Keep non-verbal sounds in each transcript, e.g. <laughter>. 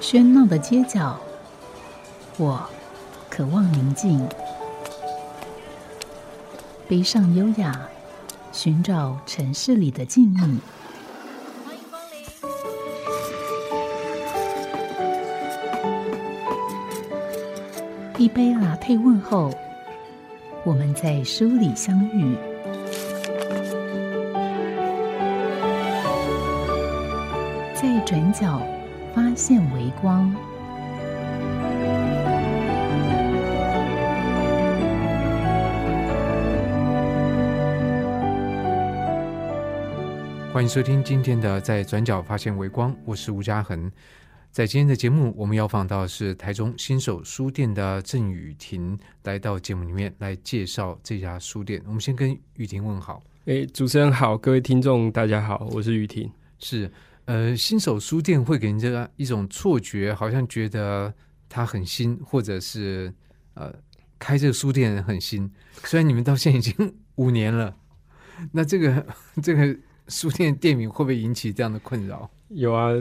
喧闹的街角，我渴望宁静。背上优雅，寻找城市里的静谧。欢迎光临。一杯拿铁问候，我们在书里相遇。在转角发现微光。欢迎收听今天的《在转角发现微光》，我是吴嘉恒。在今天的节目，我们要访到是台中新手书店的郑雨婷，来到节目里面来介绍这家书店。我们先跟雨婷问好。哎，主持人好，各位听众大家好，我是雨婷。是，呃，新手书店会给人家一种错觉，好像觉得它很新，或者是呃，开这个书店很新。虽然你们到现在已经五年了，<laughs> 那这个 <laughs> 这个书店店名会不会引起这样的困扰？有啊，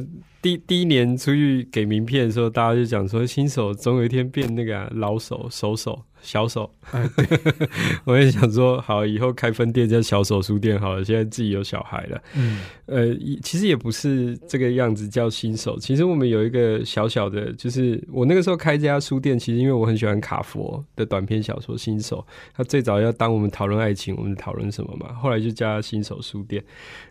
第第一年出去给名片的时候，大家就讲说，新手总有一天变那个啊、老手、手手、小手。哎，对，<laughs> 我也想说，好，以后开分店叫小手书店好了。现在自己有小孩了，嗯，呃，其实也不是这个样子叫新手。其实我们有一个小小的，就是我那个时候开这家书店，其实因为我很喜欢卡佛的短篇小说《新手》，他最早要当我们讨论爱情，我们讨论什么嘛？后来就叫新手书店。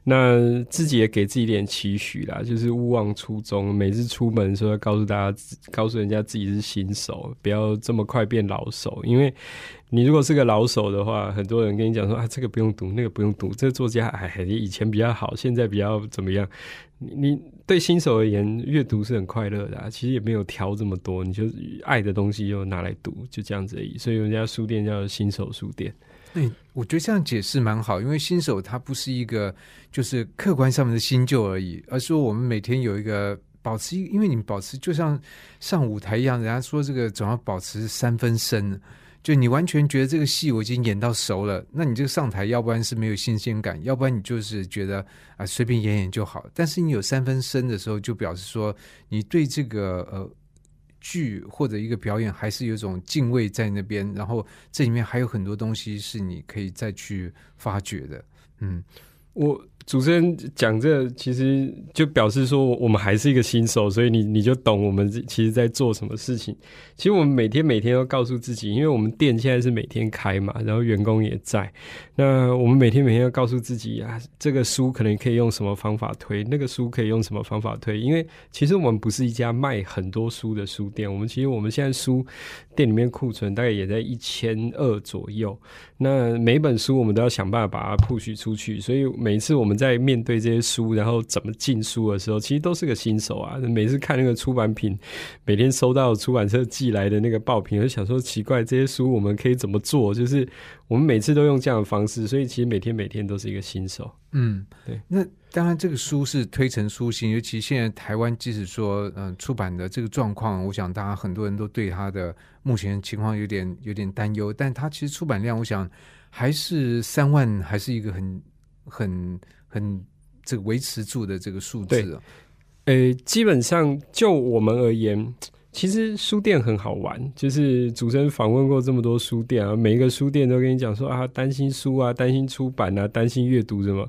那自己也给自己一点期许啦，就是勿忘初衷。每次出门的时候，要告诉大家，告诉人家自己是新手，不要这么快变老手。因为你如果是个老手的话，很多人跟你讲说啊，这个不用读，那个不用读，这作家哎，以前比较好，现在比较怎么样？你你对新手而言，阅读是很快乐的、啊，其实也没有挑这么多，你就爱的东西就拿来读，就这样子而已。所以人家书店叫新手书店。对，我觉得这样解释蛮好，因为新手他不是一个就是客观上面的新旧而已，而是说我们每天有一个保持，因为你保持就像上舞台一样，人家说这个总要保持三分生，就你完全觉得这个戏我已经演到熟了，那你这个上台，要不然是没有新鲜感，要不然你就是觉得啊随便演演就好。但是你有三分生的时候，就表示说你对这个呃。剧或者一个表演，还是有种敬畏在那边，然后这里面还有很多东西是你可以再去发掘的。嗯，我主持人讲这，其实就表示说我们还是一个新手，所以你你就懂我们其实在做什么事情。其实我们每天每天都告诉自己，因为我们店现在是每天开嘛，然后员工也在。那我们每天每天要告诉自己啊，这个书可能可以用什么方法推，那个书可以用什么方法推。因为其实我们不是一家卖很多书的书店，我们其实我们现在书店里面库存大概也在一千二左右。那每本书我们都要想办法把它 push 出去，所以每一次我们在面对这些书，然后怎么进书的时候，其实都是个新手啊。每次看那个出版品，每天收到出版社寄来的那个报品，我就想说奇怪，这些书我们可以怎么做？就是我们每次都用这样的方式，所以其实每天每天都是一个新手。嗯，对。那当然，这个书是推陈出新，尤其现在台湾，即使说嗯、呃、出版的这个状况，我想大家很多人都对它的目前情况有点有点担忧。但它其实出版量，我想还是三万，还是一个很很很这个维持住的这个数字啊。呃，基本上就我们而言，其实书店很好玩。就是主持人访问过这么多书店啊，每一个书店都跟你讲说啊，担心书啊，担心出版啊，担心阅读什么。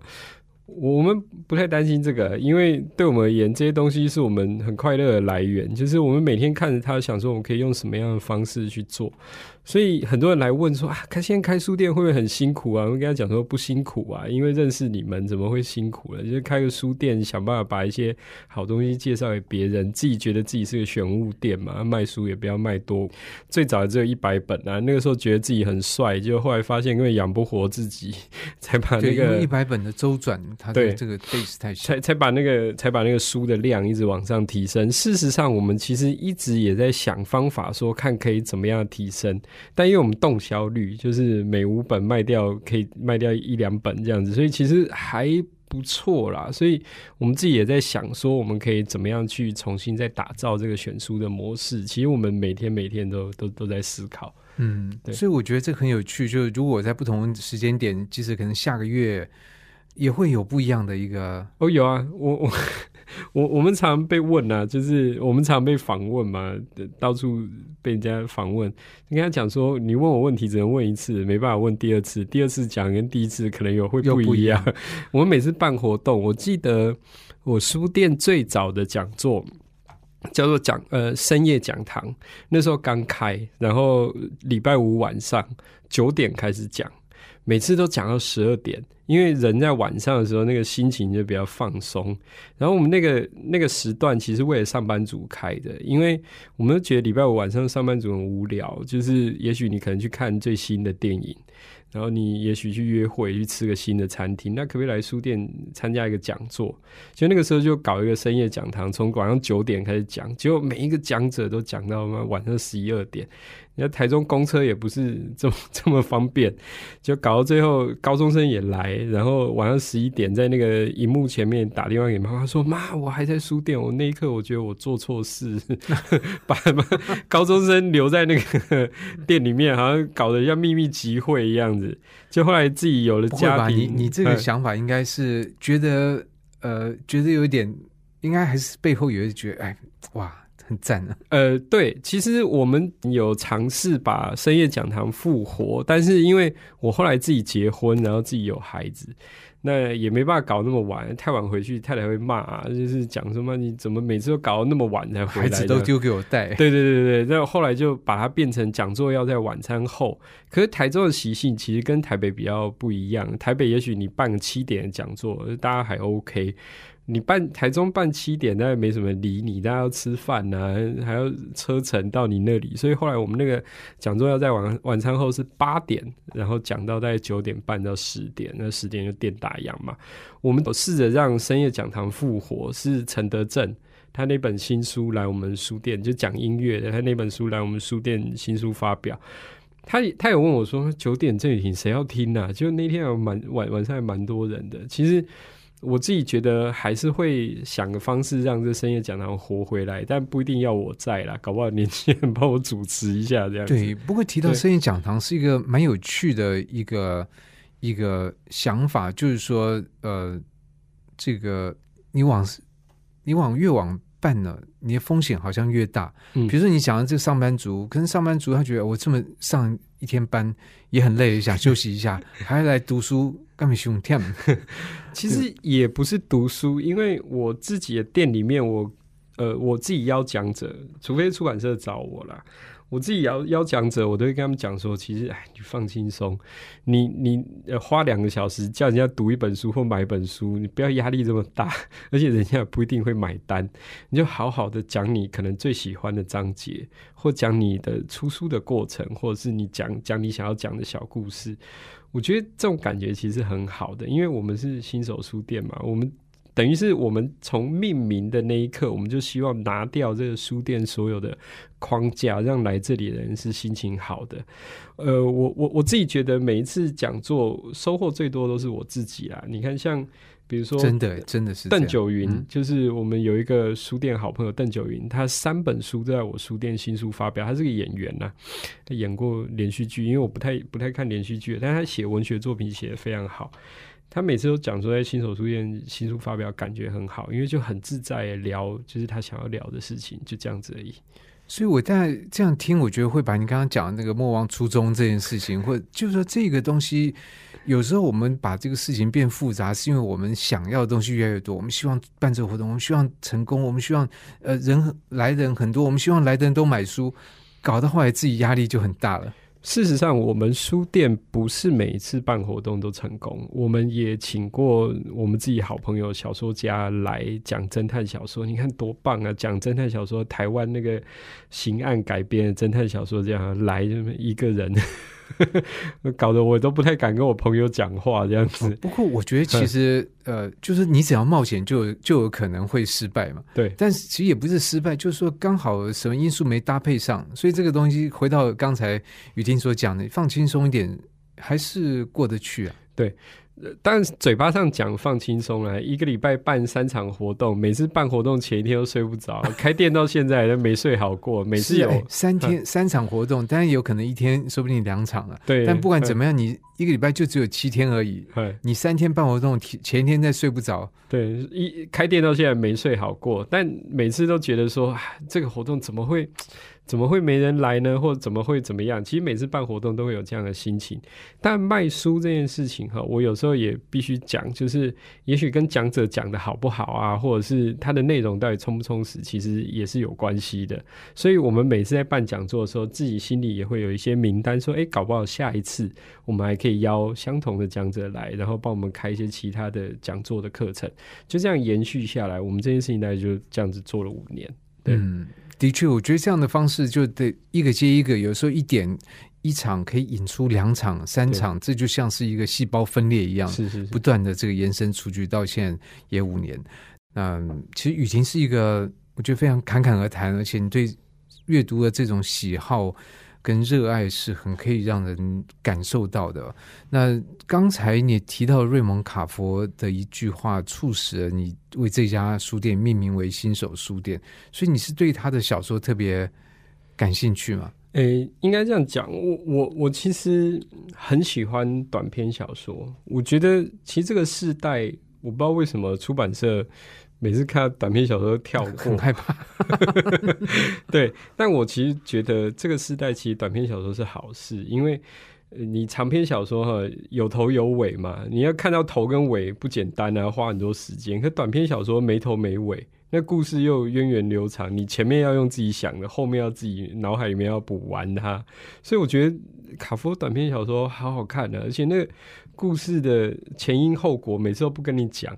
我们不太担心这个，因为对我们而言，这些东西是我们很快乐的来源。就是我们每天看着它，想说我们可以用什么样的方式去做。所以很多人来问说啊，开现在开书店会不会很辛苦啊？我跟他讲说不辛苦啊，因为认识你们怎么会辛苦了？就是开个书店，想办法把一些好东西介绍给别人，自己觉得自己是个玄物店嘛，卖书也不要卖多。最早只有一百本啊，那个时候觉得自己很帅，就后来发现因为养不活自己，<laughs> 才把那个一百本的周转，它的这个 base 太小，才才把那个才把那个书的量一直往上提升。事实上，我们其实一直也在想方法，说看可以怎么样提升。但因为我们动销率就是每五本卖掉可以卖掉一两本这样子，所以其实还不错啦。所以我们自己也在想说，我们可以怎么样去重新再打造这个选书的模式。其实我们每天每天都都都在思考。嗯，对所以我觉得这很有趣。就是如果在不同时间点，即使可能下个月也会有不一样的一个哦，有啊，我我 <laughs> 我我们常被问啊，就是我们常被访问嘛，到处被人家访问。你跟他讲说，你问我问题只能问一次，没办法问第二次。第二次讲跟第一次可能有会不一样。<laughs> 我们每次办活动，我记得我书店最早的讲座叫做讲呃深夜讲堂，那时候刚开，然后礼拜五晚上九点开始讲。每次都讲到十二点，因为人在晚上的时候那个心情就比较放松。然后我们那个那个时段其实为了上班族开的，因为我们都觉得礼拜五晚上上班族很无聊，就是也许你可能去看最新的电影。然后你也许去约会，去吃个新的餐厅，那可不可以来书店参加一个讲座？就那个时候就搞一个深夜讲堂，从晚上九点开始讲，结果每一个讲者都讲到晚上十一二点。那台中公车也不是这么 <laughs> 这么方便，就搞到最后高中生也来，然后晚上十一点在那个荧幕前面打电话给妈妈说：“妈，我还在书店。”我那一刻我觉得我做错事，<laughs> 把高中生留在那个 <laughs> 店里面，好像搞得像秘密集会一样子。就后来自己有了家庭，你你这个想法应该是觉得呃，觉得有一点，应该还是背后有一觉得哎哇。很赞啊！呃，对，其实我们有尝试把深夜讲堂复活，但是因为我后来自己结婚，然后自己有孩子，那也没办法搞那么晚，太晚回去太太会骂，啊，就是讲什么你怎么每次都搞到那么晚才回来，孩子都丢给我带。对对对对，那后来就把它变成讲座要在晚餐后。可是台中的习性其实跟台北比较不一样，台北也许你办七点讲座，大家还 OK。你办台中办七点，大家没什么理你，大家要吃饭呐，还要车程到你那里，所以后来我们那个讲座要在晚晚餐后是八点，然后讲到大概九点半到十点，那十点就电打烊嘛。我们试着让深夜讲堂复活，是陈德正他那本新书来我们书店就讲音乐，他那本书来我们书店新书发表，他他有问我说九点这里听谁要听啊？就那天有蛮晚晚上还蛮多人的，其实。我自己觉得还是会想个方式让这深夜讲堂活回来，但不一定要我在啦，搞不好年轻人帮我主持一下这样。对，不过提到深夜讲堂是一个蛮有趣的一个一个想法，就是说，呃，这个你往你往越往办呢，你的风险好像越大。嗯，比如说你讲的这个上班族，可是上班族他觉得我这么上一天班也很累，想休息一下，还要来读书。干嘛凶跳？<laughs> 其实也不是读书，因为我自己的店里面，我呃，我自己邀讲者，除非出版社找我啦。我自己邀邀讲者，我都会跟他们讲说，其实哎，你放轻松，你你花两个小时叫人家读一本书或买一本书，你不要压力这么大，<laughs> 而且人家也不一定会买单，你就好好的讲你可能最喜欢的章节，或讲你的出书的过程，或者是你讲讲你想要讲的小故事。我觉得这种感觉其实很好的，因为我们是新手书店嘛，我们等于是我们从命名的那一刻，我们就希望拿掉这个书店所有的框架，让来这里的人是心情好的。呃，我我我自己觉得每一次讲座收获最多都是我自己啦。你看像。比如说，真的真的是邓九云，就是我们有一个书店好朋友邓九云，他三本书都在我书店新书发表。他是个演员呐，他演过连续剧，因为我不太不太看连续剧，但他写文学作品写的非常好。他每次都讲说在新手书店新书发表感觉很好，因为就很自在聊，就是他想要聊的事情，就这样子而已。所以我在这样听，我觉得会把你刚刚讲的那个莫忘初衷这件事情，或就是说这个东西。有时候我们把这个事情变复杂，是因为我们想要的东西越来越多。我们希望办这个活动，我们希望成功，我们希望呃人来的人很多，我们希望来的人都买书，搞到后来自己压力就很大了。事实上，我们书店不是每一次办活动都成功。我们也请过我们自己好朋友小说家来讲侦探小说，你看多棒啊！讲侦探小说，台湾那个刑案改编的侦探小说，这样来这么一个人。<laughs> 搞得我都不太敢跟我朋友讲话这样子。不过我觉得其实呃，就是你只要冒险，就就有可能会失败嘛。对，但是其实也不是失败，就是说刚好什么因素没搭配上，所以这个东西回到刚才雨婷所讲的，放轻松一点，还是过得去啊。对，呃但嘴巴上讲放轻松啦，一个礼拜办三场活动，每次办活动前一天都睡不着，开店到现在都没睡好过，每次有三天 <laughs> 三场活动，当然有可能一天说不定两场了。对，但不管怎么样，你一个礼拜就只有七天而已。哎，你三天办活动，前前一天再睡不着，对，一开店到现在没睡好过，但每次都觉得说，啊这个活动怎么会怎么会没人来呢？或者怎么会怎么样？其实每次办活动都会有这样的心情。但卖书这件事情哈，我有时候也必须讲，就是也许跟讲者讲的好不好啊，或者是它的内容到底充不充实，其实也是有关系的。所以我们每次在办讲座的时候，自己心里也会有一些名单，说，诶，搞不好下一次我们还可以邀相同的讲者来，然后帮我们开一些其他的讲座的课程。就这样延续下来，我们这件事情大概就这样子做了五年。对，的确，我觉得这样的方式就得一个接一个，有时候一点一场可以引出两场、三场，这就像是一个细胞分裂一样，是是是，不断的这个延伸出去，到现在也五年。嗯其实雨婷是一个我觉得非常侃侃而谈，而且你对阅读的这种喜好跟热爱是很可以让人感受到的。那刚才你提到瑞蒙卡佛的一句话，促使了你为这家书店命名为新手书店，所以你是对他的小说特别感兴趣吗？诶、应该这样讲，我我我其实很喜欢短篇小说。我觉得其实这个世代，我不知道为什么出版社每次看到短篇小说都跳过 <laughs> 很，害怕，<laughs> 对，但我其实觉得这个时代其实短篇小说是好事，因为呃你长篇小说哈有头有尾嘛，你要看到头跟尾不简单啊，花很多时间。可短篇小说没头没尾，那故事又源远流长，你前面要用自己想的，后面要自己脑海里面要补完它。所以我觉得卡夫短篇小说好好看的、而且那个故事的前因后果每次都不跟你讲。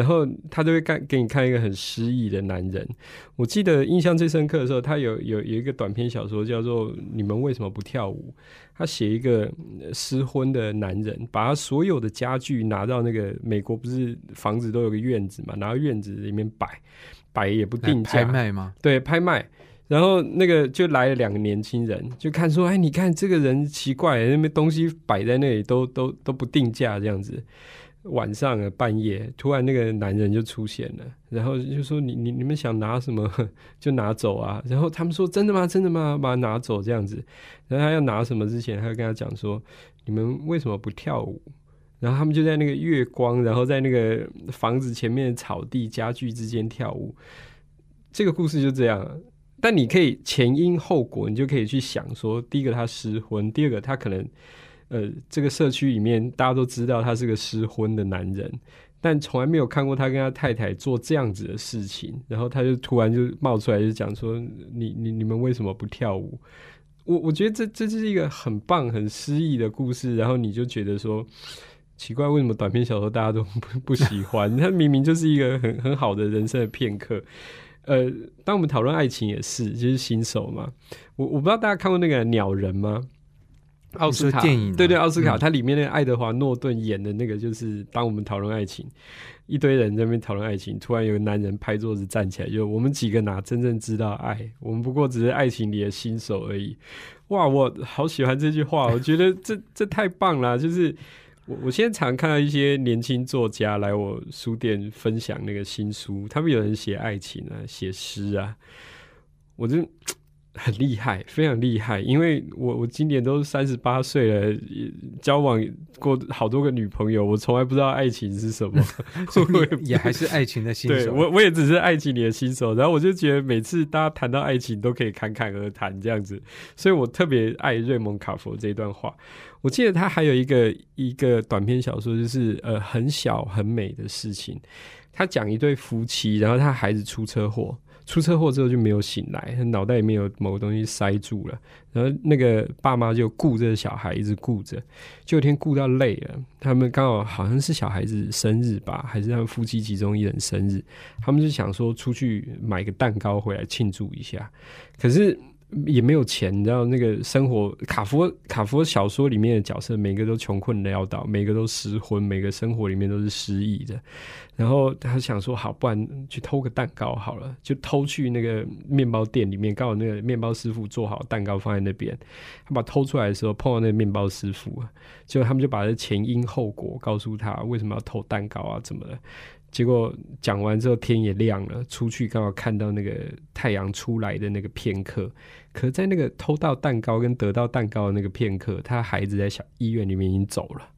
然后他就会看给你看一个很失意的男人。我记得印象最深刻的时候，他有有有一个短篇小说叫做《你们为什么不跳舞》。他写一个呃失婚的男人，把他所有的家具拿到那个美国，不是房子都有个院子嘛，拿到院子里面摆，摆也不定拍价，卖吗？对，拍卖。然后那个就来了两个年轻人，就看说，哎，你看这个人奇怪，那边东西摆在那里都都都不定价这样子。晚上啊，半夜突然那个男人就出现了，然后就说你你你们想拿什么 <laughs> 就拿走啊。然后他们说真的吗？真的吗？把它拿走这样子。然后他要拿什么之前，他就跟他讲说，你们为什么不跳舞？然后他们就在那个月光，然后在那个房子前面草地家具之间跳舞。这个故事就这样。但你可以前因后果，你就可以去想说，第一个他失婚，第二个他可能，呃，这个社区里面大家都知道他是个失婚的男人，但从来没有看过他跟他太太做这样子的事情，然后他就突然就冒出来就讲说，你你你们为什么不跳舞？我我觉得这这是一个很棒、很诗意的故事，然后你就觉得说。奇怪，为什么短篇小说大家都不不喜欢？<laughs> 它明明就是一个很很好的人生的片刻。呃，当我们讨论爱情也是，就是新手嘛。我我不知道大家看过那个《鸟人》吗？奥斯卡电影啊对对，奥斯卡，嗯它里面那个爱德华诺顿演的那个，就是当我们讨论爱情，一堆人在那边讨论爱情，突然有个男人拍桌子站起来，就我们几个哪真正知道爱？我们不过只是爱情里的新手而已。哇，我好喜欢这句话，我觉得这这太棒了，就是。我我现在常看到一些年轻作家来我书店分享那个新书，他们有人写爱情啊，写诗啊，我就很厉害，非常厉害。因为我我今年都三十八岁了，也交往过好多个女朋友，我从来不知道爱情是什么，<laughs> 我也也还是爱情的新手。对我，我也只是爱情里的新手，然后我就觉得每次大家谈到爱情都可以侃侃而谈这样子，所以我特别爱瑞蒙卡佛这一段话。我记得他还有一个一个短篇小说，就是呃很小很美的事情。他讲一对夫妻，然后他孩子出车祸，出车祸之后就没有醒来，脑袋里面有某个东西塞住了，然后那个爸妈就顾这个小孩，一直顾着，就有一天顾到累了，他们刚好好像是小孩子生日吧，还是他们夫妻其中一人生日，他们就想说出去买个蛋糕回来庆祝一下，可是也没有钱，你知道那个生活卡夫卡夫小说里面的角色，每个都穷困潦倒，每个都失婚，每个生活里面都是失意的。然后他想说，好，不然去偷个蛋糕好了，就偷去那个面包店里面，刚好那个面包师傅做好蛋糕放在那边。他把偷出来的时候碰到那个面包师傅，结果他们就把这前因后果告诉他，为什么要偷蛋糕啊，怎么的。结果讲完之后天也亮了，出去刚好看到那个太阳出来的那个片刻。可在那个偷到蛋糕跟得到蛋糕的那个片刻，他孩子在小医院里面已经走了。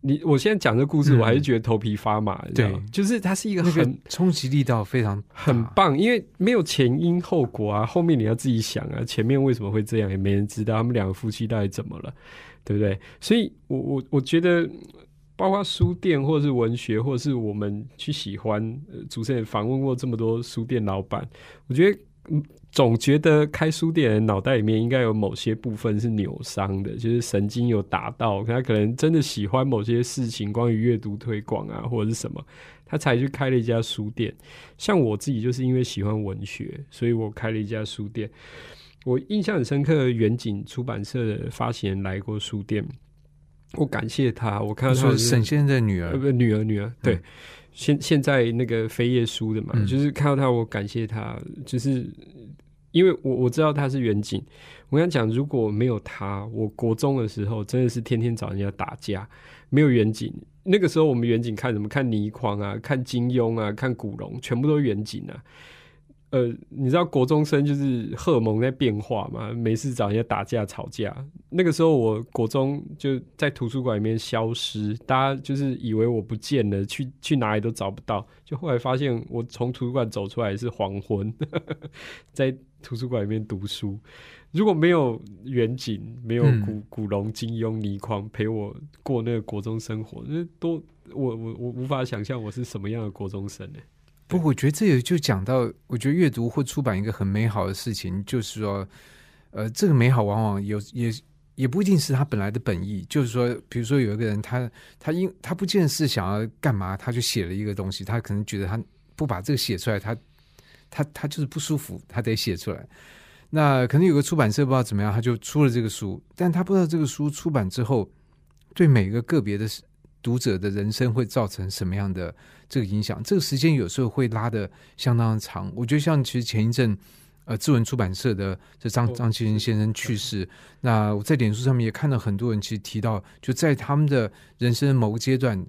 你我现在讲这故事，我还是觉得头皮发麻。对，就是它是一个很冲击力道非常很棒，因为没有前因后果啊，后面你要自己想啊，前面为什么会这样，也没人知道他们两个夫妻到底怎么了，对不对？所以，我我我觉得。包括书店，或是文学，或是我们去喜欢。主持人访问过这么多书店老板，我觉得总觉得开书店人脑袋里面应该有某些部分是扭伤的，就是神经有打到，他可能真的喜欢某些事情，关于阅读推广啊，或者是什么，他才去开了一家书店。像我自己就是因为喜欢文学，所以我开了一家书店。我印象很深刻，远景出版社的发行人来过书店。我感谢他，我看到他沈先生的女儿，不，女儿，女儿，对，现现在那个飞页书的嘛，就是看到他，我感谢他，就是因为我我知道他是远景，我跟他讲，如果没有他，我国中的时候真的是天天找人家打架，没有远景，那个时候我们远景看什么？看倪匡啊，看金庸啊，看古龙，全部都是远景啊。呃，你知道国中生就是荷尔蒙在变化嘛？没事找人家打架吵架。那个时候我国中就在图书馆里面消失，大家就是以为我不见了，去去哪里都找不到。就后来发现我从图书馆走出来是黄昏，<laughs> 在图书馆里面读书。如果没有远景，没有古古龙、金庸、倪匡陪我过那个国中生活，那多我我我无法想象我是什么样的国中生呢？不，我觉得这也就讲到，我觉得阅读或出版一个很美好的事情，就是说，呃，这个美好往往有也也不一定是他本来的本意。就是说，比如说有一个人，他他因他不见是想要干嘛，他就写了一个东西，他可能觉得他不把这个写出来，他他他就是不舒服，他得写出来。那可能有个出版社不知道怎么样，他就出了这个书，但他不知道这个书出版之后，对每个个别的。读者的人生会造成什么样的这个影响？这个时间有时候会拉的相当长。我觉得像其实前一阵，呃，志文出版社的这张张其仁先生去世，那我在脸书上面也看到很多人其实提到，就在他们的人生某个阶段，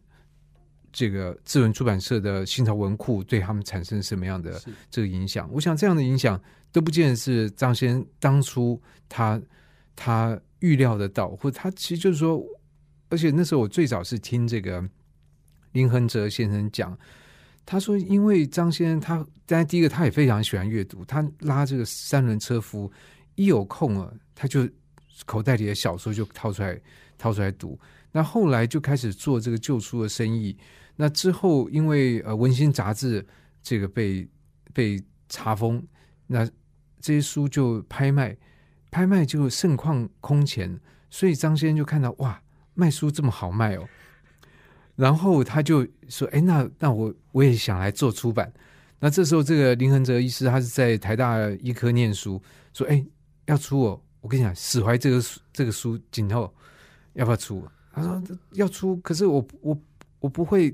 这个志文出版社的新潮文库对他们产生什么样的这个影响？我想这样的影响都不见得是张先生当初他他预料得到，或者他其实就是说。而且那时候我最早是听这个林恒哲先生讲，他说，因为张先生他，当然第一个他也非常喜欢阅读，他拉这个三轮车夫，一有空啊，他就口袋里的小说就掏出来掏出来读。那后来就开始做这个旧书的生意。那之后因为呃《文心》杂志这个被被查封，那这些书就拍卖，拍卖就盛况空前，所以张先生就看到哇。卖书这么好卖哦，然后他就说：“哎，那那我我也想来做出版。”那这时候，这个林恒哲医师他是在台大医科念书，说：“哎，要出哦！我跟你讲，史怀这个这个书，今后要不要出？”他说：“要出，可是我我我不会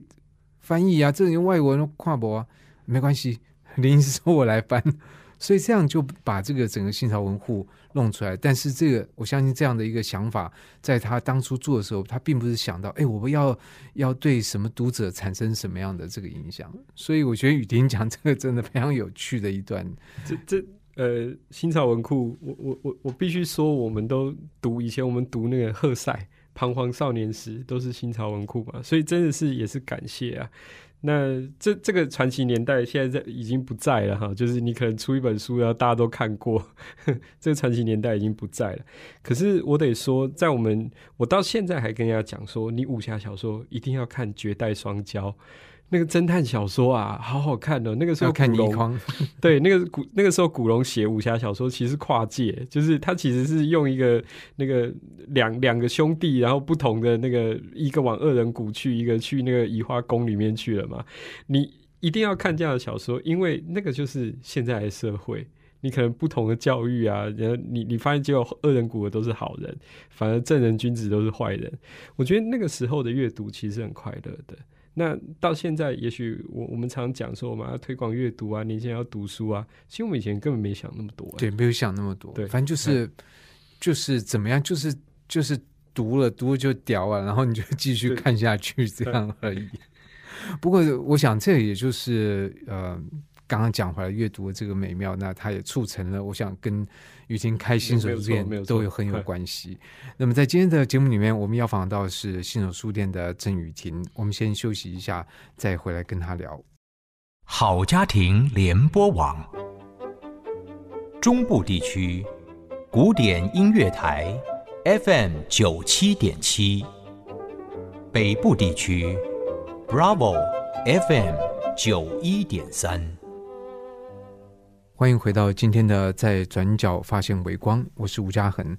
翻译啊，这用外国人跨博啊，没关系。”林医师说：“我来翻。”所以这样就把这个整个新潮文库弄出来，但是这个我相信这样的一个想法，在他当初做的时候，他并不是想到，哎，我们要要对什么读者产生什么样的这个影响。所以我觉得雨婷讲这个真的非常有趣的一段。这这呃，新潮文库，我我我我必须说，我们都读以前我们读那个赫塞彷徨少年时，都是新潮文库嘛，所以真的是也是感谢啊。那这这个传奇年代现在在已经不在了哈，就是你可能出一本书，然后大家都看过，<laughs> 这个传奇年代已经不在了。可是我得说，在我们我到现在还跟人家讲说，你武侠小说一定要看《绝代双骄》。那个侦探小说啊，好好看哦。那个时候看倪匡，<laughs> 对，那个古那个时候古龙写武侠小说，其实跨界，就是他其实是用一个那个两两个兄弟，然后不同的那个一个往恶人谷去，一个去那个移花宫里面去了嘛。你一定要看这样的小说，因为那个就是现在的社会。你可能不同的教育啊，然后你你发现只有恶人谷的都是好人，反而正人君子都是坏人。我觉得那个时候的阅读其实很快乐的。那到现在，也许我我们常讲说我们要推广阅读啊，年轻人要读书啊，其实我们以前根本没想那么多。对，没有想那么多。对反正就是就是怎么样，就是就是读了读了就屌啊，然后你就继续看下去这样而已。不过我想这也就是呃。刚刚讲回来阅读的这个美妙，那它也促成了，我想跟雨婷开新手书店都有很有关系。那么在今天的节目里面，我们要访到的是新手书店的郑雨婷。我们先休息一下，再回来跟她聊。好家庭联播网，中部地区古典音乐台 FM 九七点七，北部地区 Bravo FM 九一点三。欢迎回到今天的在转角发现微光，我是吴嘉恒。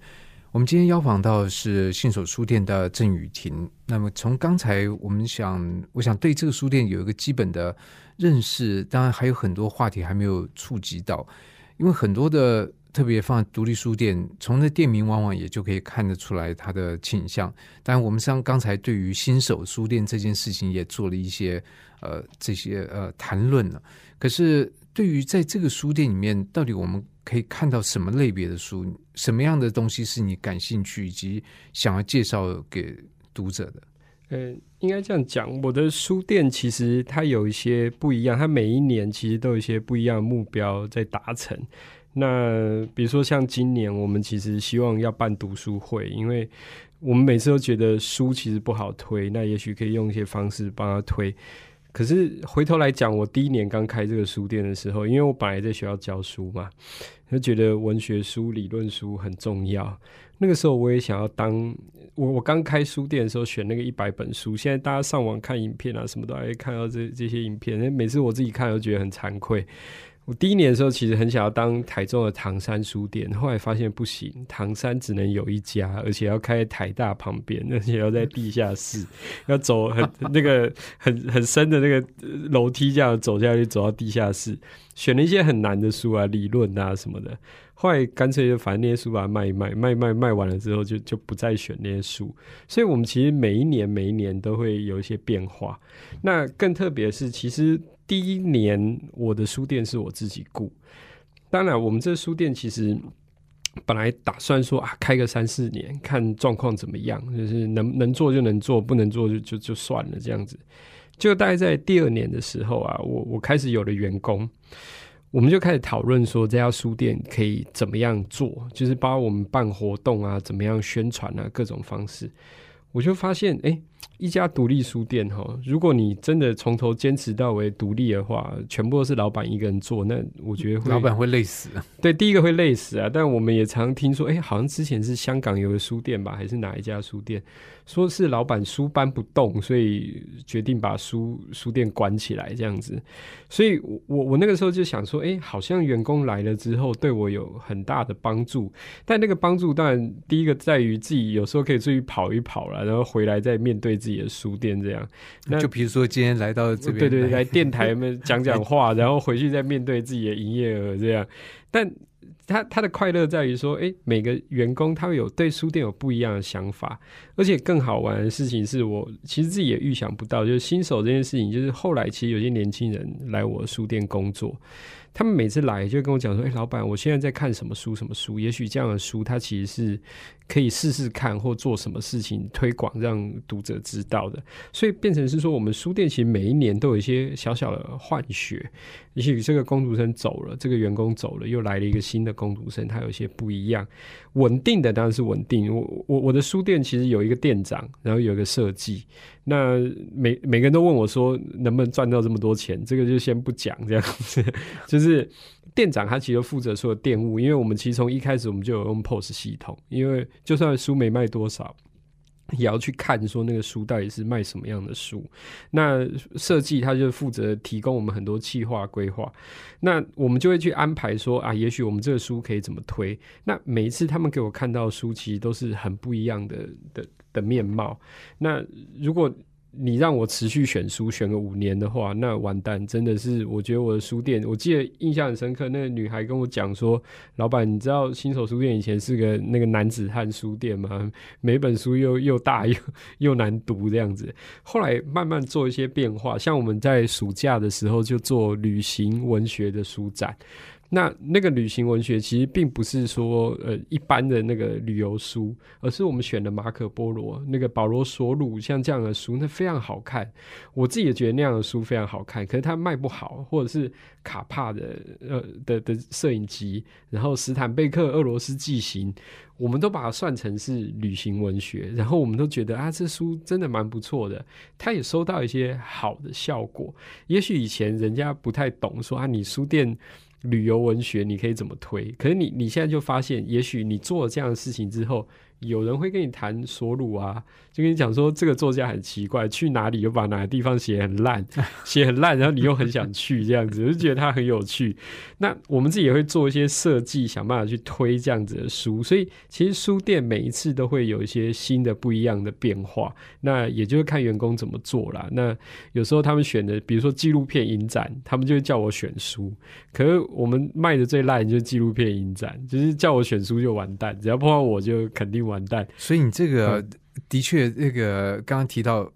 我们今天邀访到是信手书店的郑雨婷。那么从刚才我们想，我想对这个书店有一个基本的认识，当然还有很多话题还没有触及到，因为很多的特别放独立书店，从那店名往往也就可以看得出来它的倾向。当然，我们像刚才对于新手书店这件事情也做了一些呃这些呃谈论了，可是。对于在这个书店里面，到底我们可以看到什么类别的书？什么样的东西是你感兴趣以及想要介绍给读者的？呃，应该这样讲，我的书店其实它有一些不一样，它每一年其实都有一些不一样的目标在达成。那比如说像今年，我们其实希望要办读书会，因为我们每次都觉得书其实不好推，那也许可以用一些方式帮他推。可是回头来讲，我第一年刚开这个书店的时候，因为我本来在学校教书嘛，就觉得文学书、理论书很重要。那个时候我也想要当我我刚开书店的时候选那个一百本书，现在大家上网看影片啊，什么都还看到这这些影片，每次我自己看都觉得很惭愧。我第一年的时候，其实很想要当台中的唐山书店，后来发现不行，唐山只能有一家，而且要开在台大旁边，而且要在地下室，<laughs> 要走很那个很很深的那个楼梯，这样走下去走到地下室。选了一些很难的书啊，理论啊什么的。后来干脆就反正那些书把它卖一卖，卖卖卖完了之后，就就不再选那些书。所以我们其实每一年每一年都会有一些变化。那更特别是，其实。第一年我的书店是我自己雇，当然我们这书店其实本来打算说啊开个三四年看状况怎么样，就是能能做就能做，不能做就就就算了这样子。就大概在第二年的时候啊，我我开始有了员工，我们就开始讨论说这家书店可以怎么样做，就是包括我们办活动啊，怎么样宣传啊，各种方式。我就发现，哎。一家独立书店哈，如果你真的从头坚持到尾独立的话，全部都是老板一个人做，那我觉得老板会累死。对，第一个会累死啊。但我们也常听说，哎，好像之前是香港有个书店吧，还是哪一家书店，说是老板书搬不动，所以决定把书书店关起来这样子。所以，我我我那个时候就想说，哎，好像员工来了之后对我有很大的帮助。但那个帮助当然第一个在于自己有时候可以出去跑一跑了，然后回来再面对自己。自己的书店这样，那就比如说今天来到这边，对对，来电台 <laughs> 们讲讲话，然后回去再面对自己的营业额这样。但他他的快乐在于说，哎，每个员工他有对书店有不一样的想法，而且更好玩的事情是我其实自己也预想不到，就是新手这件事情，就是后来其实有些年轻人来我书店工作。他们每次来就跟我讲说：“哎，老板，我现在在看什么书？什么书？也许这样的书，它其实是可以试试看，或做什么事情推广，让读者知道的。所以变成是说，我们书店其实每一年都有一些小小的换血。也许这个工读生走了，这个员工走了，又来了一个新的工读生，他有些不一样。稳定的当然是稳定。我我我的书店其实有一个店长，然后有一个设计。那每每个人都问我说，能不能赚到这么多钱？这个就先不讲，这样子 <laughs> 就。就是店长，他其实负责所有店务，因为我们其实从一开始我们就有用 POS 系统，因为就算书没卖多少，也要去看说那个书到底是卖什么样的书。那设计他就负责提供我们很多企划规划，那我们就会去安排说啊，也许我们这个书可以怎么推。那每一次他们给我看到书，其实都是很不一样的的的面貌。那如果你让我持续选书选个五年的话，那完蛋，真的是我觉得我的书店，我记得印象很深刻。那个女孩跟我讲说：“老板，你知道新手书店以前是个那个男子汉书店吗？每本书又又大又又难读这样子。后来慢慢做一些变化，像我们在暑假的时候就做旅行文学的书展。”那那个旅行文学其实并不是说呃一般的那个旅游书，而是我们选的马可波罗那个保罗索鲁像这样的书，那非常好看。我自己也觉得那样的书非常好看，可是它卖不好，或者是卡帕的呃的的摄影集，然后斯坦贝克俄罗斯纪行，我们都把它算成是旅行文学，然后我们都觉得啊这书真的蛮不错的，它也收到一些好的效果。也许以前人家不太懂，说啊你书店。旅游文学你可以怎么推？可是你你现在就发现，也许你做了这样的事情之后。有人会跟你谈索鲁啊，就跟你讲说这个作家很奇怪，去哪里又把哪个地方写很烂，<laughs> 写很烂，然后你又很想去这样子，<laughs> 就觉得他很有趣。那我们自己也会做一些设计，想办法去推这样子的书。所以其实书店每一次都会有一些新的不一样的变化。那也就是看员工怎么做啦。那有时候他们选的，比如说纪录片影展，他们就会叫我选书。可是我们卖的最烂就是纪录片影展，就是叫我选书就完蛋，只要碰到我就肯定。完蛋，所以你这个的确，那个刚刚提到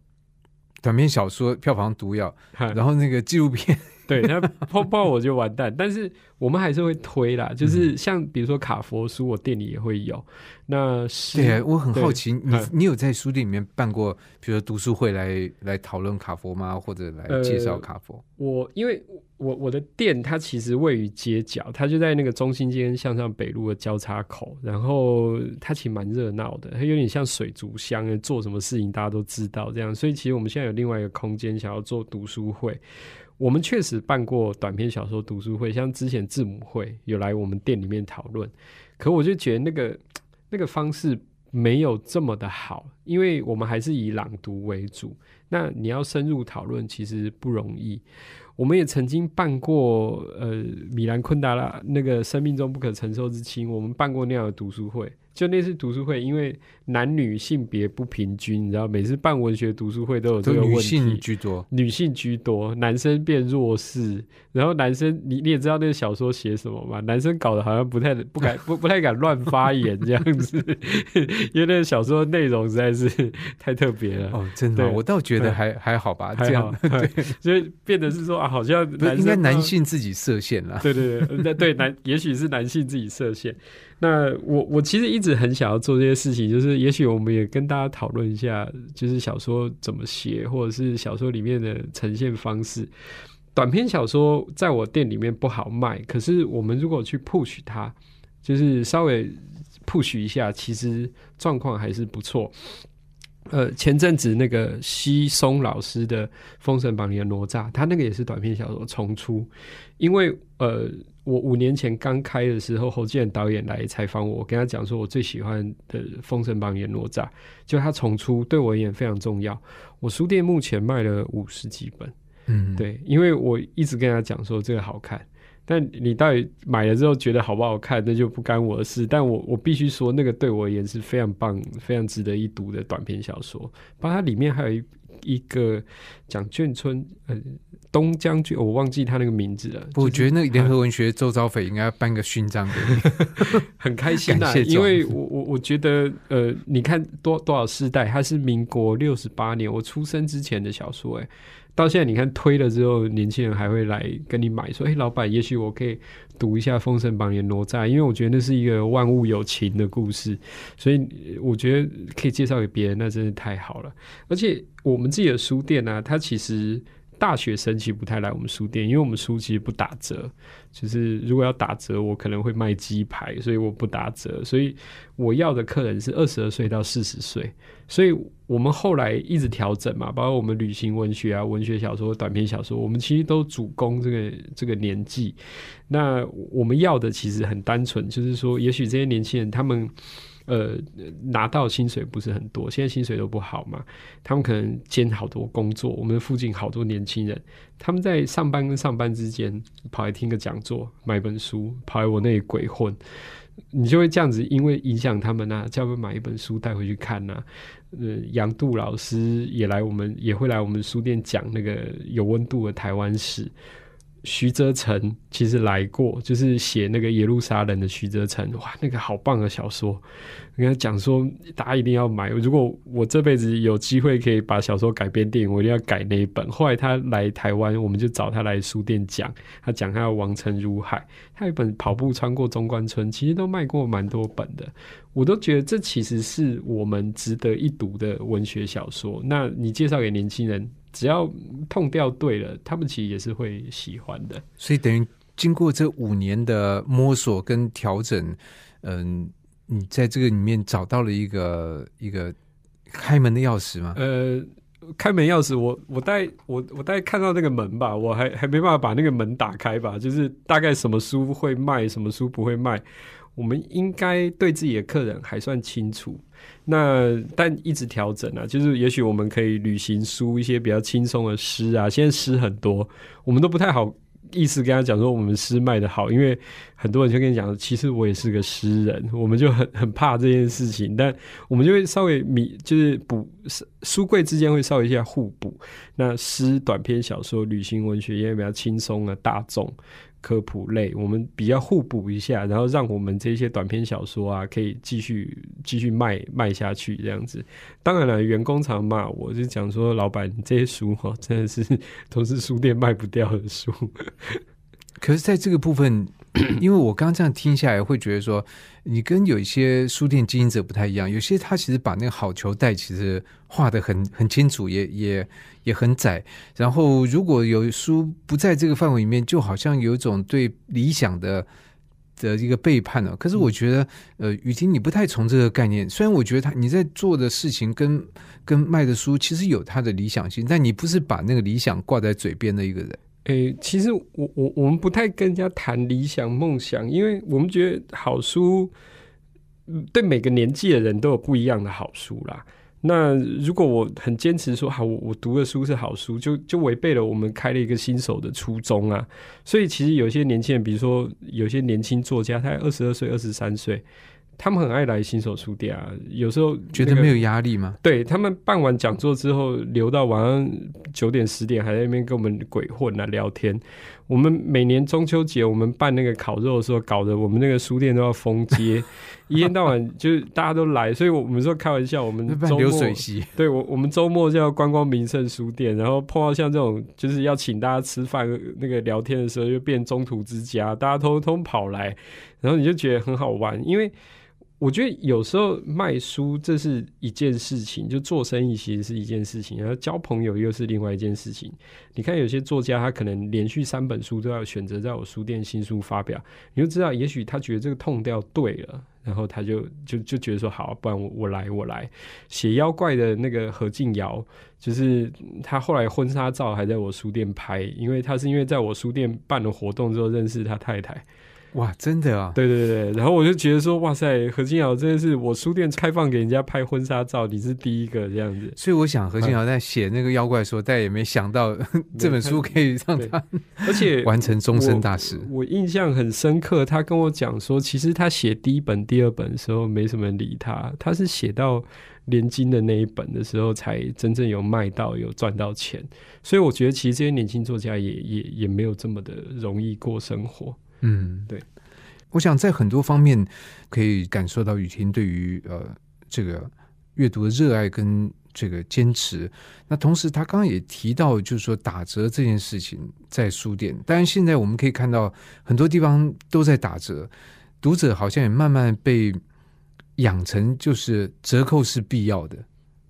短篇小说票房毒药，然后那个纪录片。对，那泡泡我就完蛋。但是我们还是会推啦，就是像比如说卡佛书，我店里也会有。那对，我很好奇，你你有在书店里面办过，比如说读书会来来讨论卡佛吗？或者来介绍卡佛？我因为我我的店它其实位于街角，它就在那个中心街向上北路的交叉口，然后它其实蛮热闹的，它有点像水族箱，做什么事情大家都知道这样。所以其实我们现在有另外一个空间，想要做读书会。我们确实办过短篇小说读书会，像之前字母会有来我们店里面讨论，可我就觉得那个 <tsk> 那个方式没有这么的好，因为我们还是以朗读为主，那你要深入讨论其实不容易。我们也曾经办过呃米兰昆达拉那个生命中不可承受之轻，我们办过那样的读书会。就那次读书会，因为男女性别不平均，你知道，每次办文学读书会都有这个问题。女性居多，女性居多，男生变弱势。然后男生，你你也知道那个小说写什么吗？男生搞得好像不太不敢不不太敢乱发言这样子，因为那个小说内容实在是太特别了。哦，真的，我倒觉得还还好吧，这样对，所以变得是说啊，好像应该男性自己设限了。对对对，那对男，也许是男性自己设限。那我我其实一直很想要做这些事情，就是也许我们也跟大家讨论一下，就是小说怎么写，或者是小说里面的呈现方式。短篇小说在我店里面不好卖，可是我们如果去 push 它，就是稍微 push 一下，其实状况还是不错。呃，前阵子那个西松老师的《封神榜》里的哪吒，他那个也是短篇小说重出，因为呃。我五年前刚开的时候，侯建导演来采访我，我跟他讲说，我最喜欢的《封神榜》演哪吒，就他重出，对我而言非常重要。我书店目前卖了五十几本，嗯，对，因为我一直跟他讲说这个好看，但你到底买了之后觉得好不好看，那就不干我的事。但我我必须说，那个对我而言是非常棒、非常值得一读的短篇小说，包括它里面还有一一个讲眷村，呃。东将军，我忘记他那个名字了。我觉得那联合文学周遭匪应该颁个勋章给你，<laughs> 很开心啊！因为我我我觉得，呃，你看多多少世代，他是民国六十八年我出生之前的小说，哎，到现在你看推了之后，年轻人还会来跟你买，说，哎，老板，也许我可以读一下《封神榜》演哪吒，因为我觉得那是一个万物有情的故事，所以我觉得可以介绍给别人，那真是太好了。而且我们自己的书店呢，它其实。大学生其实不太来我们书店，因为我们书其实不打折。就是如果要打折，我可能会卖鸡排，所以我不打折。所以我要的客人是二十二岁到四十岁。所以我们后来一直调整嘛，包括我们旅行文学啊、文学小说、短篇小说，我们其实都主攻这个这个年纪。那我们要的其实很单纯，就是说，也许这些年轻人他们。呃，拿到薪水不是很多，现在薪水都不好嘛。他们可能兼好多工作，我们附近好多年轻人，他们在上班跟上班之间跑来听个讲座，买本书，跑来我那里鬼混。你就会这样子，因为影响他们啊，叫他们买一本书带回去看呐、呃，杨度老师也来我们也会来我们书店讲那个有温度的台湾史。徐则成其实来过，就是写那个耶路撒冷的徐则成，哇，那个好棒的小说。我跟他讲说，大家一定要买。如果我这辈子有机会可以把小说改编电影，我一定要改那一本。后来他来台湾，我们就找他来书店讲，他讲他的《王城如海》，他有一本《跑步穿过中关村》，其实都卖过蛮多本的。我都觉得这其实是我们值得一读的文学小说。那你介绍给年轻人，只要痛调对了，他们其实也是会喜欢的。所以等于经过这五年的摸索跟调整，嗯，你在这个里面找到了一个一个开门的钥匙吗？呃，开门钥匙，我我大概我我大概看到那个门吧，我还还没办法把那个门打开吧，就是大概什么书会卖，什么书不会卖，我们应该对自己的客人还算清楚。那但一直调整啊，就是也许我们可以旅行书一些比较轻松的诗啊，现在诗很多，我们都不太好意思跟他讲说我们诗卖的好，因为很多人就跟你讲，其实我也是个诗人，我们就很很怕这件事情，但我们就会稍微米就是补书柜之间会稍微一下互补。那诗、短篇小说、旅行文学也比较轻松的，大众科普类，我们比较互补一下，然后让我们这些短篇小说啊，可以继续继续卖卖下去这样子。当然了，员工常骂我，就讲说老板，你这些书哈、真的是 <laughs> 都是书店卖不掉的书。<laughs> 可是，在这个部分，因为我刚刚这样听下来，会觉得说，你跟有一些书店经营者不太一样。有些他其实把那个好球带其实画的很很清楚，也也也很窄。然后，如果有书不在这个范围里面，就好像有一种对理想的的一个背叛了。可是，我觉得，呃，雨婷你不太从这个概念。虽然我觉得他你在做的事情跟跟卖的书其实有他的理想性，但你不是把那个理想挂在嘴边的一个人。诶、其实我我我们不太跟人家谈理想梦想，因为我们觉得好书，对每个年纪的人都有不一样的好书啦。那如果我很坚持说好，我我读的书是好书，就就违背了我们开了一个新手的初衷啊。所以其实有些年轻人，比如说有些年轻作家，他二十二岁、二十三岁，他们很爱来新手书店啊。有时候那个觉得没有压力吗？对他们办完讲座之后，留到晚上九点十点，还在那边跟我们鬼混啊聊天。我们每年中秋节，我们办那个烤肉的时候，搞得我们那个书店都要封街，一天到晚就是大家都来，所以我们说开玩笑，我们办流周末水席，对我，我们周末就要观光名胜书店，然后碰到像这种就是要请大家吃饭、那个聊天的时候，就变中途之家，大家通通跑来，然后你就觉得很好玩，因为我觉得有时候卖书这是一件事情，就做生意其实是一件事情，然后交朋友又是另外一件事情。你看有些作家，他可能连续三本书都要选择在我书店新书发表，你就知道，也许他觉得这个痛调对了。然后他就就就觉得说好，不然我我来我来写妖怪的那个何静瑶，就是他后来婚纱照还在我书店拍，因为他是因为在我书店办了活动之后认识他太太，哇，真的啊！对对对，然后我就觉得说哇塞，何静瑶真的是我书店开放给人家拍婚纱照，你是第一个这样子，所以我想何静瑶在写那个妖怪的时候，<laughs> 但也没想到这本书可以让他而且 <laughs> 完成终身大事。我印象很深刻，他跟我讲说，其实他写第一本、第二本的时候没什么人理他，他是写到连金的那一本的时候，才真正有卖到、有赚到钱。所以我觉得，其实这些年轻作家也也也没有这么的容易过生活。嗯，对。我想在很多方面可以感受到雨婷对于呃这个阅读的热爱跟这个坚持。那同时，他刚刚也提到，就是说打折这件事情在书店。当然，现在我们可以看到很多地方都在打折，读者好像也慢慢被养成就是折扣是必要的。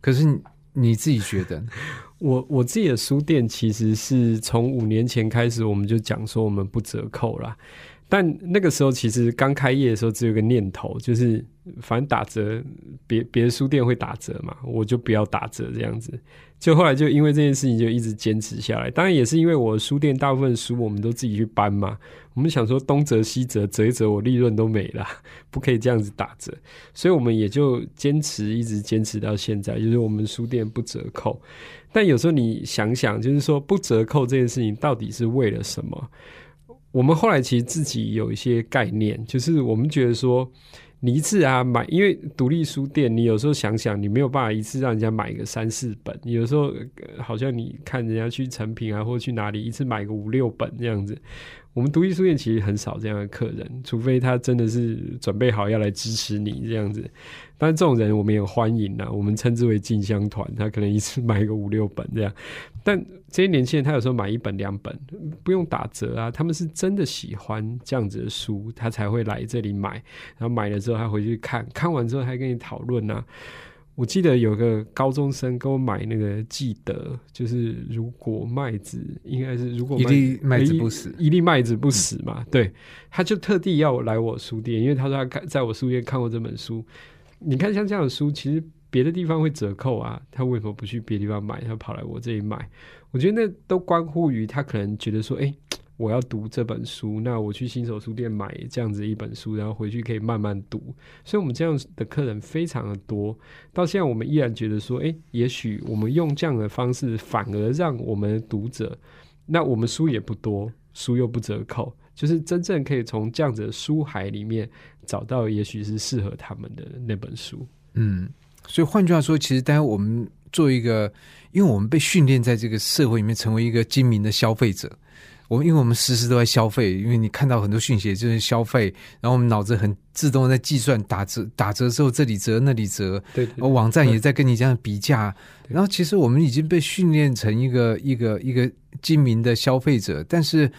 可是你你自己觉得呢？<laughs> 我我自己的书店其实是从五年前开始，我们就讲说我们不折扣啦。但那个时候其实刚开业的时候，只有一个念头，就是反正打折，别别的书店会打折嘛，我就不要打折这样子。就后来就因为这件事情，就一直坚持下来。当然也是因为我书店大部分书我们都自己去搬嘛，我们想说东折西折，折一折我利润都没了，<laughs> 不可以这样子打折，所以我们也就坚持一直坚持到现在，就是我们书店不折扣。但有时候你想想，就是说不折扣这件事情到底是为了什么？我们后来其实自己有一些概念，就是我们觉得说，你一次啊买，因为独立书店，你有时候想想，你没有办法一次让人家买个三四本，有时候好像你看人家去成品啊，或者去哪里，一次买个五六本这样子。我们独立书店其实很少这样的客人，除非他真的是准备好要来支持你这样子。但是这种人我们也欢迎啊，我们称之为进香团，他可能一次买个五六本这样。但这些年轻人他有时候买一本两本不用打折啊，他们是真的喜欢这样子的书，他才会来这里买。然后买了之后他回去看看完之后还跟你讨论啊。我记得有个高中生给我买那个记得，就是如果麦子应该是如果一粒麦子不死一粒麦子不死嘛，对，他就特地要我来我书店，因为他说他看在我书店看过这本书。你看像这样的书，其实别的地方会折扣啊，他为什么不去别的地方买，他跑来我这里买？我觉得那都关乎于他可能觉得说，哎。我要读这本书，那我去新手书店买这样子一本书，然后回去可以慢慢读。所以，我们这样的客人非常的多。到现在，我们依然觉得说，诶，也许我们用这样的方式，反而让我们读者，那我们书也不多，书又不折扣，就是真正可以从这样子的书海里面找到，也许是适合他们的那本书。嗯，所以换句话说，其实，当然我们做一个，因为我们被训练在这个社会里面，成为一个精明的消费者。我因为我们时时都在消费，因为你看到很多讯息就是消费，然后我们脑子很自动在计算打折打折之后这里折那里折，对，网站也在跟你这样比价，然后其实我们已经被训练成一个一个一个精明的消费者，但是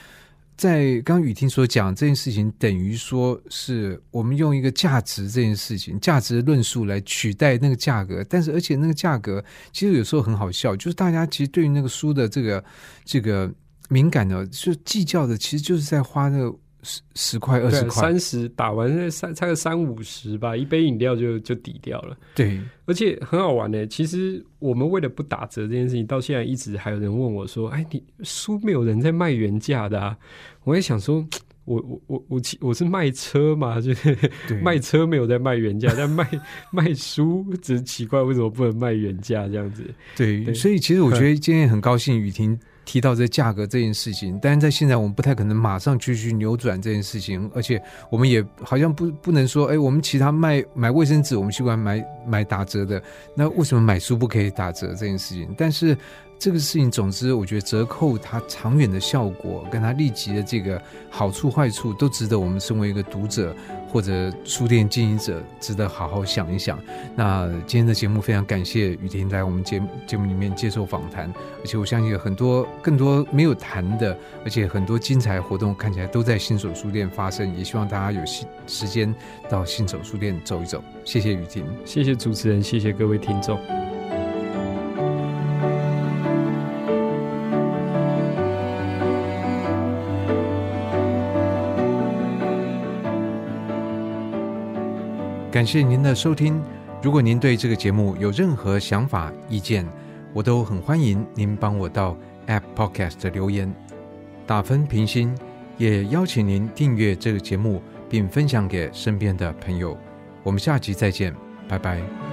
在刚雨婷所讲这件事情，等于说是我们用一个价值这件事情价值论述来取代那个价格，但是而且那个价格其实有时候很好笑，就是大家其实对于那个书的这个这个。敏感的，就计较的，其实就是在花那十十块、二十块、三十，打完三差个三五十吧，一杯饮料就就抵掉了。对，而且很好玩呢。其实我们为了不打折这件事情，到现在一直还有人问我说：“哎，你书没有人在卖原价的？”啊？”我也想说，<tsk> 我我我我我是卖车嘛，<laughs> 就是卖车没有在卖原价，但卖 <laughs> 卖书只是奇怪，为什么不能卖原价这样子？对，所以其实我觉得 <laughs> 今天很高兴，雨婷。提到这价格这件事情，但是在现在我们不太可能马上去去扭转这件事情，而且我们也好像不不能说，哎，我们其他卖买卫生纸，我们习惯买买打折的，那为什么买书不可以打折这件事情？但是。这个事情，总之，我觉得折扣它长远的效果，跟它立即的这个好处坏处，都值得我们身为一个读者或者书店经营者，值得好好想一想。那今天的节目非常感谢雨婷来我们节节目里面接受访谈，而且我相信有很多更多没有谈的，而且很多精彩活动看起来都在新手书店发生，也希望大家有时时间到新手书店走一走。谢谢雨婷，谢谢主持人，谢谢各位听众。感谢您的收听。如果您对这个节目有任何想法、意见，我都很欢迎您帮我到 App Podcast 留言、打分、评星，也邀请您订阅这个节目，并分享给身边的朋友。我们下集再见，拜拜。